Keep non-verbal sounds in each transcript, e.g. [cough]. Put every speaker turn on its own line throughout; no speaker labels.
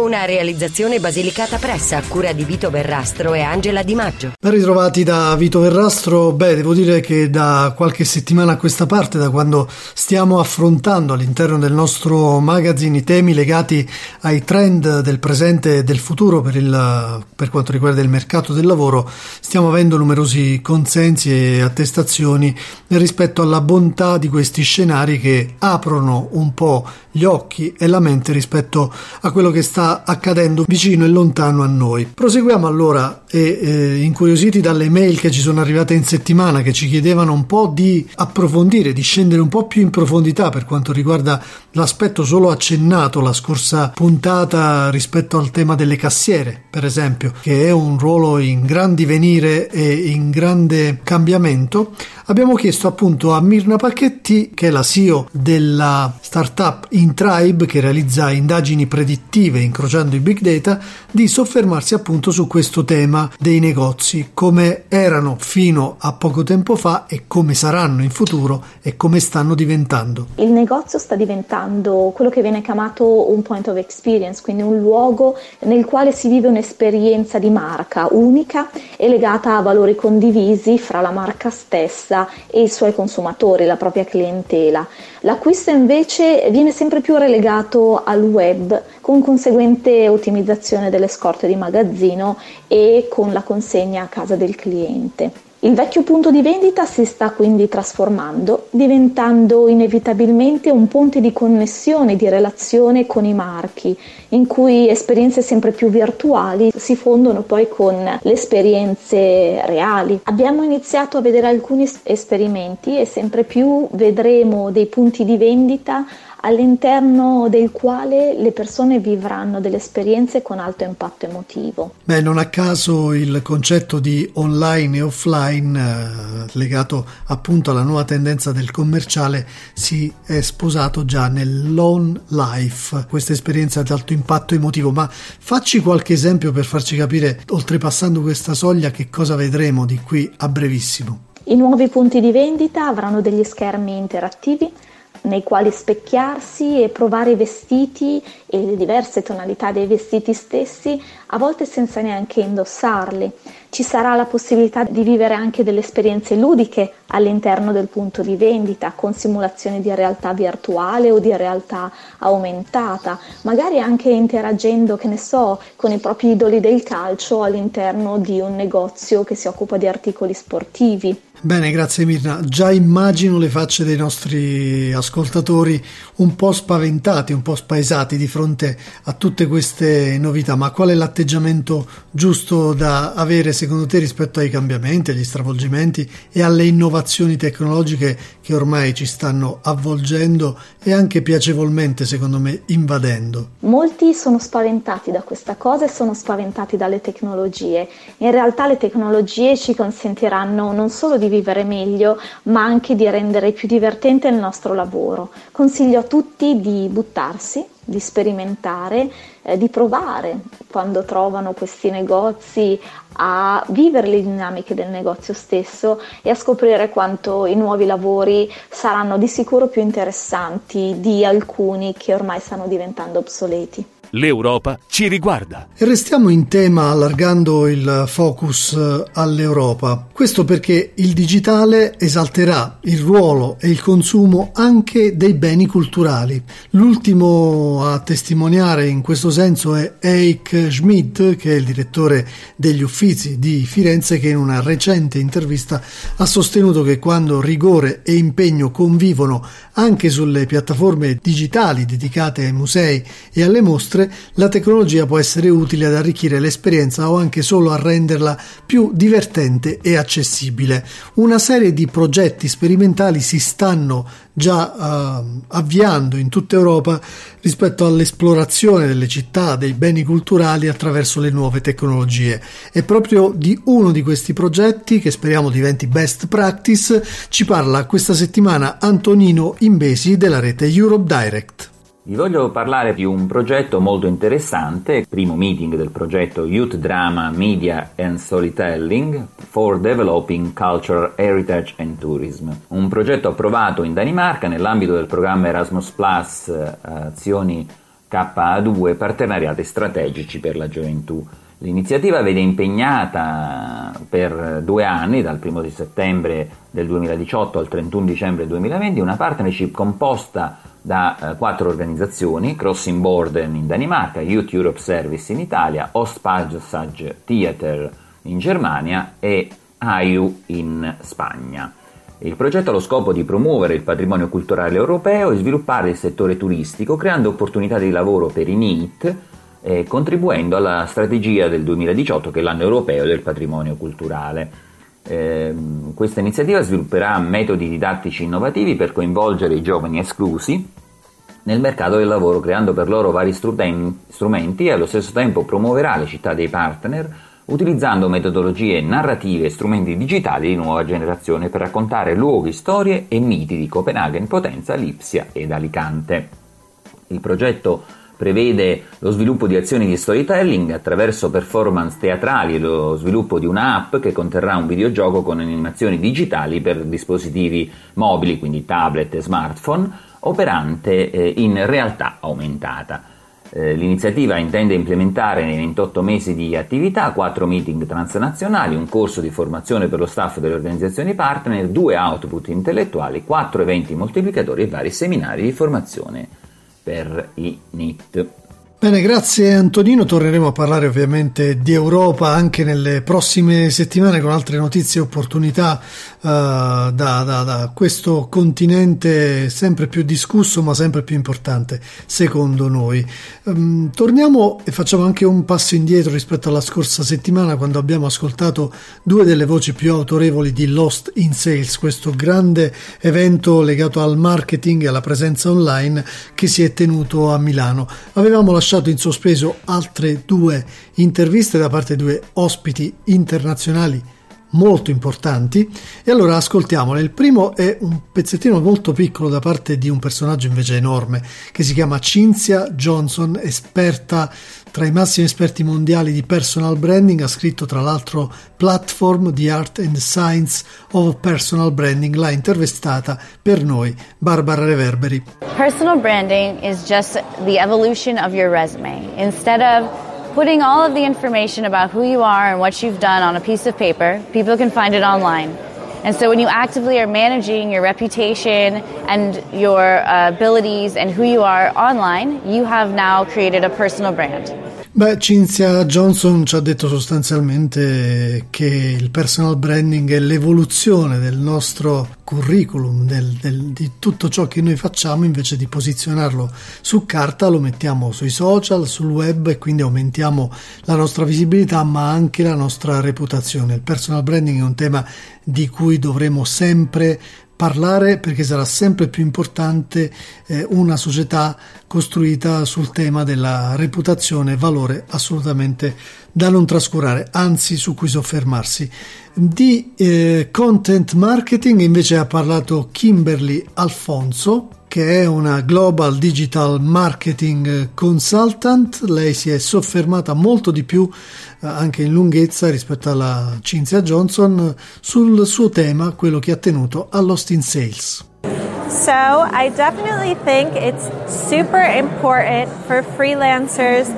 Una realizzazione basilicata pressa a cura di Vito Verrastro e Angela Di Maggio.
Ben ritrovati da Vito Verrastro. Beh, devo dire che da qualche settimana a questa parte, da quando stiamo affrontando all'interno del nostro magazine i temi legati ai trend del presente e del futuro per, il, per quanto riguarda il mercato del lavoro, stiamo avendo numerosi consensi e attestazioni rispetto alla bontà di questi scenari che aprono un po' gli occhi e la mente rispetto a quello che sta accadendo vicino e lontano a noi. Proseguiamo allora e eh, incuriositi dalle mail che ci sono arrivate in settimana che ci chiedevano un po' di approfondire, di scendere un po' più in profondità per quanto riguarda l'aspetto solo accennato la scorsa puntata rispetto al tema delle cassiere, per esempio, che è un ruolo in gran divenire e in grande cambiamento. Abbiamo chiesto appunto a Mirna Pacchetti, che è la CEO della startup Intribe che realizza indagini predittive incrociando i big data, di soffermarsi appunto su questo tema dei negozi, come erano fino a poco tempo fa e come saranno in futuro e come stanno diventando.
Il negozio sta diventando quello che viene chiamato un point of experience, quindi un luogo nel quale si vive un'esperienza di marca unica e legata a valori condivisi fra la marca stessa e i suoi consumatori, la propria clientela. L'acquisto invece viene sempre più relegato al web con conseguente ottimizzazione delle scorte di magazzino e con la consegna a casa del cliente. Il vecchio punto di vendita si sta quindi trasformando, diventando inevitabilmente un ponte di connessione, di relazione con i marchi, in cui esperienze sempre più virtuali si fondono poi con le esperienze reali. Abbiamo iniziato a vedere alcuni esperimenti e sempre più vedremo dei punti di vendita all'interno del quale le persone vivranno delle esperienze con alto impatto emotivo.
Beh, non a caso il concetto di online e offline eh, legato appunto alla nuova tendenza del commerciale si è sposato già nell'on life, questa esperienza ad alto impatto emotivo, ma facci qualche esempio per farci capire, oltrepassando questa soglia, che cosa vedremo di qui a brevissimo.
I nuovi punti di vendita avranno degli schermi interattivi nei quali specchiarsi e provare i vestiti e le diverse tonalità dei vestiti stessi, a volte senza neanche indossarli. Ci sarà la possibilità di vivere anche delle esperienze ludiche all'interno del punto di vendita, con simulazioni di realtà virtuale o di realtà aumentata, magari anche interagendo, che ne so, con i propri idoli del calcio all'interno di un negozio che si occupa di articoli sportivi.
Bene, grazie Mirna. Già immagino le facce dei nostri ascoltatori un po' spaventati, un po' spaesati di fronte a tutte queste novità, ma qual è l'atteggiamento giusto da avere secondo te rispetto ai cambiamenti, agli stravolgimenti e alle innovazioni tecnologiche che ormai ci stanno avvolgendo e anche piacevolmente, secondo me, invadendo?
Molti sono spaventati da questa cosa e sono spaventati dalle tecnologie. In realtà le tecnologie ci consentiranno non solo di vivere meglio, ma anche di rendere più divertente il nostro lavoro. Consiglio a tutti di buttarsi, di sperimentare, eh, di provare quando trovano questi negozi a vivere le dinamiche del negozio stesso e a scoprire quanto i nuovi lavori saranno di sicuro più interessanti di alcuni che ormai stanno diventando obsoleti.
L'Europa ci riguarda.
E restiamo in tema allargando il focus eh, all'Europa. Questo perché il digitale esalterà il ruolo e il consumo anche dei beni culturali. L'ultimo a testimoniare in questo senso è Eik Schmidt, che è il direttore degli Uffizi di Firenze, che in una recente intervista ha sostenuto che quando rigore e impegno convivono anche sulle piattaforme digitali dedicate ai musei e alle mostre, Inoltre, la tecnologia può essere utile ad arricchire l'esperienza o anche solo a renderla più divertente e accessibile. Una serie di progetti sperimentali si stanno già uh, avviando in tutta Europa rispetto all'esplorazione delle città, dei beni culturali attraverso le nuove tecnologie. E proprio di uno di questi progetti, che speriamo diventi best practice, ci parla questa settimana Antonino Imbesi della rete Europe Direct.
Vi voglio parlare di un progetto molto interessante, primo meeting del progetto Youth Drama, Media and Storytelling for Developing Cultural Heritage and Tourism, un progetto approvato in Danimarca nell'ambito del programma Erasmus Plus eh, Azioni KA2 Partenariati Strategici per la Gioventù. L'iniziativa vede impegnata per due anni, dal 1 settembre del 2018 al 31 dicembre 2020, una partnership composta da eh, quattro organizzazioni, Crossing Borden in Danimarca, Youth Europe Service in Italia, Ostpassage Theater in Germania e AIU in Spagna. Il progetto ha lo scopo di promuovere il patrimonio culturale europeo e sviluppare il settore turistico, creando opportunità di lavoro per i NEET, e contribuendo alla strategia del 2018 che è l'anno europeo del patrimonio culturale. Eh, questa iniziativa svilupperà metodi didattici innovativi per coinvolgere i giovani esclusi nel mercato del lavoro, creando per loro vari strumenti e allo stesso tempo promuoverà le città dei partner utilizzando metodologie narrative e strumenti digitali di nuova generazione per raccontare luoghi, storie e miti di Copenaghen, Potenza, Lipsia ed Alicante. Il progetto prevede lo sviluppo di azioni di storytelling attraverso performance teatrali e lo sviluppo di un'app che conterrà un videogioco con animazioni digitali per dispositivi mobili, quindi tablet e smartphone, operante eh, in realtà aumentata. Eh, l'iniziativa intende implementare nei 28 mesi di attività quattro meeting transnazionali, un corso di formazione per lo staff delle organizzazioni partner, due output intellettuali, quattro eventi moltiplicatori e vari seminari di formazione per i NIT.
Bene, grazie Antonino, torneremo a parlare ovviamente di Europa anche nelle prossime settimane con altre notizie e opportunità uh, da, da, da, questo continente sempre più discusso ma sempre più importante secondo noi. Um, torniamo e facciamo anche un passo indietro rispetto alla scorsa settimana quando abbiamo ascoltato due delle voci più autorevoli di Lost in Sales, questo grande evento legato al marketing e alla presenza online che si è tenuto a Milano. Avevamo lasciato lasciato in sospeso altre due interviste da parte di due ospiti internazionali molto importanti e allora ascoltiamole. Il primo è un pezzettino molto piccolo da parte di un personaggio invece enorme che si chiama Cinzia Johnson, esperta tra i massimi esperti mondiali di personal branding, ha scritto tra l'altro Platform The Art and Science of Personal Branding, l'ha intervistata per noi Barbara Reverberi.
Personal branding is just the evolution of your resume. Instead of putting all of the information about who you are and what you've done on a piece of paper, people can find it online. And so when you actively are managing your reputation and your uh, abilities and who you are online, you have now created a personal brand.
Beh, Cinzia Johnson ci ha detto sostanzialmente che il personal branding è l'evoluzione del nostro curriculum, del, del, di tutto ciò che noi facciamo, invece di posizionarlo su carta lo mettiamo sui social, sul web e quindi aumentiamo la nostra visibilità ma anche la nostra reputazione. Il personal branding è un tema di cui dovremo sempre parlare perché sarà sempre più importante eh, una società costruita sul tema della reputazione, valore assolutamente da non trascurare, anzi su cui soffermarsi. Di eh, content marketing invece ha parlato Kimberly Alfonso, che è una Global Digital Marketing Consultant. Lei si è soffermata molto di più, eh, anche in lunghezza rispetto alla Cinzia Johnson, sul suo tema, quello che ha tenuto all'Austin Sales.
So, I definitely think it's super important for freelancers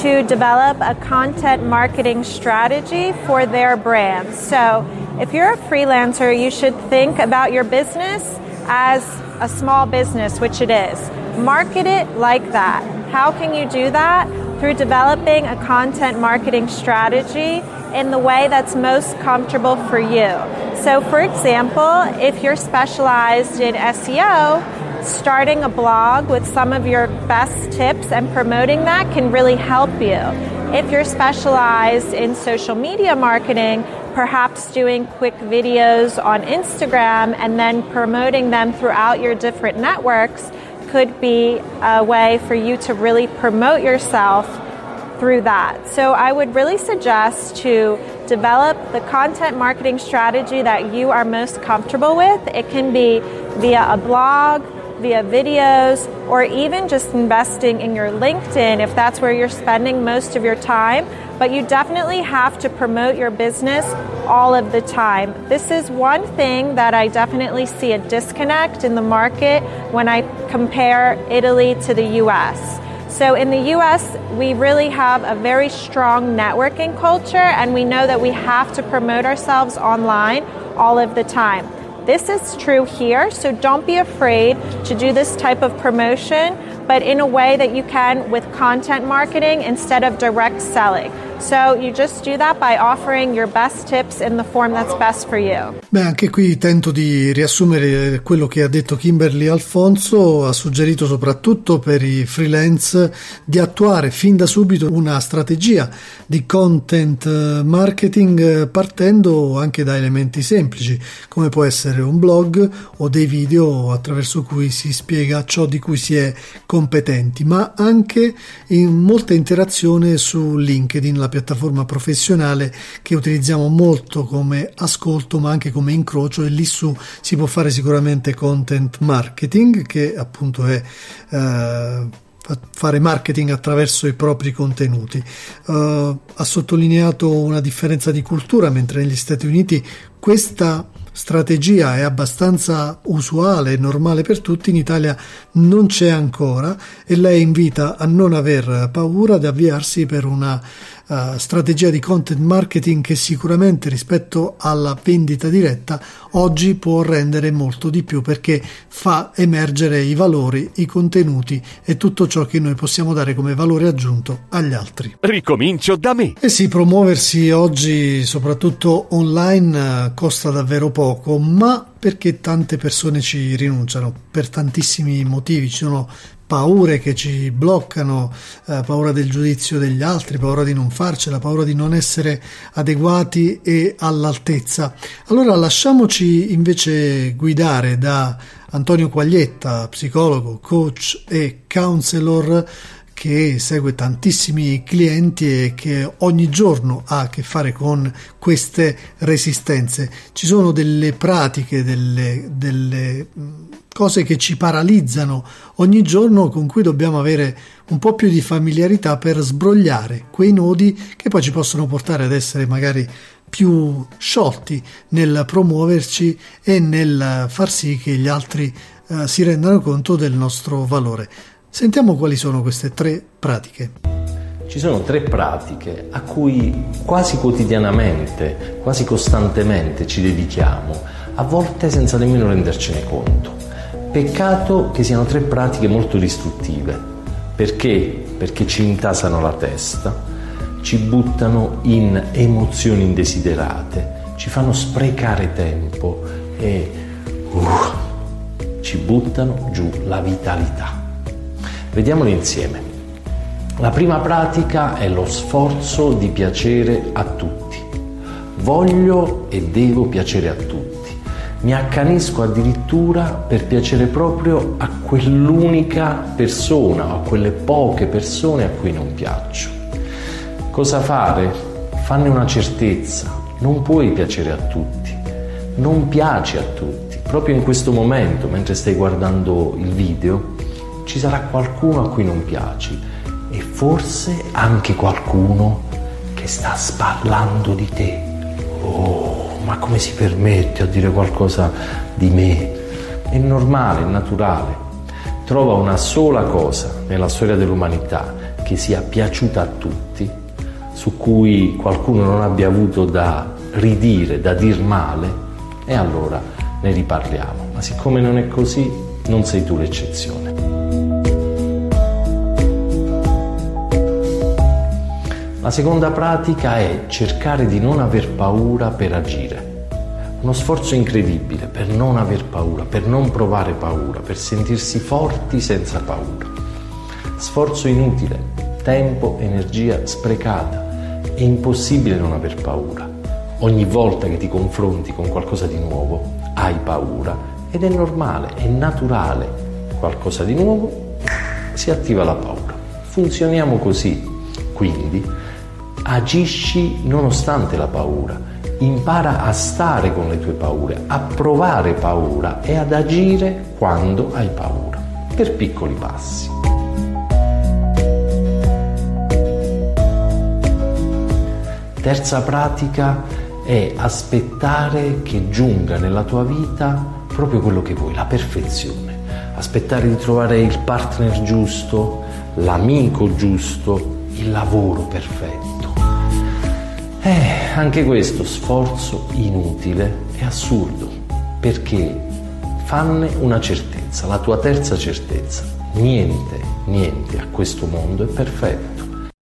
to develop a content marketing strategy for their brand. So, if you're a freelancer, you should think about your business as a small business, which it is. Market it like that. How can you do that? Through developing a content marketing strategy in the way that's most comfortable for you. So, for example, if you're specialized in SEO, starting a blog with some of your best tips and promoting that can really help you. If you're specialized in social media marketing, perhaps doing quick videos on Instagram and then promoting them throughout your different networks could be a way for you to really promote yourself through that. So I would really suggest to develop the content marketing strategy that you are most comfortable with. It can be via a blog, via videos, or even just investing in your LinkedIn if that's where you're spending most of your time. But you definitely have to promote your business all of the time. This is one thing that I definitely see a disconnect in the market when I compare Italy to the US. So in the US, we really have a very strong networking culture, and we know that we have to promote ourselves online all of the time. This is true here, so don't be afraid to do this type of promotion, but in a way that you can with content marketing instead of direct selling. So you just do that by offering your best tips in the form that's best for you.
Beh, anche qui tento di riassumere quello che ha detto Kimberly Alfonso, ha suggerito soprattutto per i freelance di attuare fin da subito una strategia di content marketing partendo anche da elementi semplici, come può essere un blog o dei video attraverso cui si spiega ciò di cui si è competenti, ma anche in molta interazione su LinkedIn, la piattaforma professionale che utilizziamo molto come ascolto ma anche come incrocio e lì su si può fare sicuramente content marketing che appunto è eh, fare marketing attraverso i propri contenuti. Uh, ha sottolineato una differenza di cultura, mentre negli Stati Uniti questa strategia è abbastanza usuale e normale per tutti, in Italia non c'è ancora e lei invita a non aver paura di avviarsi per una uh, strategia di content marketing che sicuramente rispetto alla vendita diretta oggi può rendere molto di più perché fa emergere i valori, i contenuti e tutto ciò che noi possiamo dare come valore aggiunto agli altri.
Ricomincio da me.
E sì, promuoversi oggi soprattutto online costa davvero poco, ma perché tante persone ci rinunciano per tantissimi motivi, ci sono paure che ci bloccano, eh, paura del giudizio degli altri, paura di non farcela, paura di non essere adeguati e all'altezza. Allora lasciamoci invece guidare da Antonio Quaglietta, psicologo, coach e counselor che segue tantissimi clienti e che ogni giorno ha a che fare con queste resistenze. Ci sono delle pratiche, delle, delle cose che ci paralizzano ogni giorno con cui dobbiamo avere un po' più di familiarità per sbrogliare quei nodi che poi ci possono portare ad essere magari più sciolti nel promuoverci e nel far sì che gli altri eh, si rendano conto del nostro valore. Sentiamo quali sono queste tre pratiche.
Ci sono tre pratiche a cui quasi quotidianamente, quasi costantemente ci dedichiamo, a volte senza nemmeno rendercene conto. Peccato che siano tre pratiche molto distruttive. Perché? Perché ci intasano la testa, ci buttano in emozioni indesiderate, ci fanno sprecare tempo e uh, ci buttano giù la vitalità. Vediamoli insieme. La prima pratica è lo sforzo di piacere a tutti. Voglio e devo piacere a tutti. Mi accanisco addirittura per piacere proprio a quell'unica persona o a quelle poche persone a cui non piaccio. Cosa fare? Fanne una certezza. Non puoi piacere a tutti. Non piaci a tutti. Proprio in questo momento, mentre stai guardando il video, ci sarà qualcuno a cui non piaci e forse anche qualcuno che sta sparlando di te. Oh, ma come si permette a dire qualcosa di me? È normale, è naturale. Trova una sola cosa nella storia dell'umanità che sia piaciuta a tutti, su cui qualcuno non abbia avuto da ridire, da dir male, e allora ne riparliamo. Ma siccome non è così, non sei tu l'eccezione. La seconda pratica è cercare di non aver paura per agire. uno sforzo incredibile per non aver paura, per non provare paura, per sentirsi forti senza paura. Sforzo inutile, tempo, energia sprecata. È impossibile non aver paura. Ogni volta che ti confronti con qualcosa di nuovo, hai paura ed è normale, è naturale. Qualcosa di nuovo, si attiva la paura. Funzioniamo così. Quindi agisci nonostante la paura impara a stare con le tue paure, a provare paura e ad agire quando hai paura, per piccoli passi. Terza pratica è aspettare che giunga nella tua vita proprio quello che vuoi, la perfezione. Aspettare di trovare il partner giusto, l'amico giusto, il lavoro perfetto eh, anche questo sforzo inutile è assurdo, perché fanne una certezza, la tua terza certezza. Niente, niente a questo mondo è perfetto.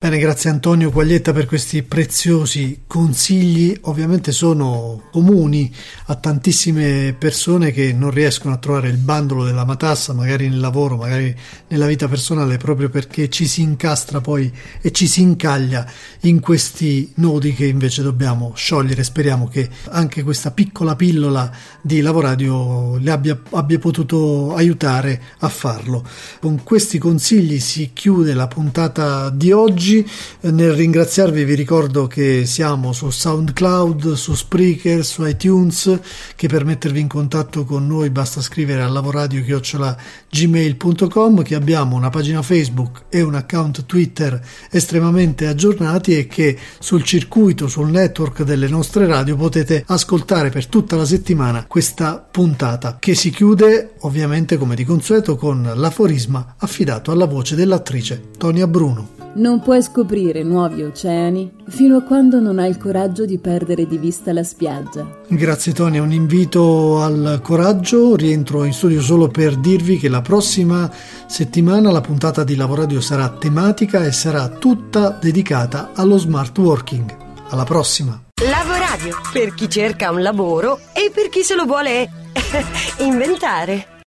Bene, grazie Antonio Quaglietta per questi preziosi consigli. Ovviamente sono comuni a tantissime persone che non riescono a trovare il bandolo della matassa, magari nel lavoro, magari nella vita personale, proprio perché ci si incastra poi e ci si incaglia in questi nodi che invece dobbiamo sciogliere. Speriamo che anche questa piccola pillola di Lavoradio le abbia, abbia potuto aiutare a farlo. Con questi consigli si chiude la puntata di oggi Eh, nel ringraziarvi vi ricordo che siamo su SoundCloud, su Spreaker, su iTunes, che per mettervi in contatto con noi basta scrivere a lavoradio.gmail.com, che abbiamo una pagina Facebook e un account Twitter estremamente aggiornati e che sul circuito, sul network delle nostre radio potete ascoltare per tutta la settimana questa puntata che si chiude ovviamente come di consueto con l'aforisma affidato alla voce dell'attrice Tonia Bruno.
Non puoi scoprire nuovi oceani fino a quando non hai il coraggio di perdere di vista la spiaggia.
Grazie Tony, un invito al coraggio. Rientro in studio solo per dirvi che la prossima settimana la puntata di Lavoradio sarà tematica e sarà tutta dedicata allo smart working. Alla prossima!
Lavoradio per chi cerca un lavoro e per chi se lo vuole [laughs] inventare.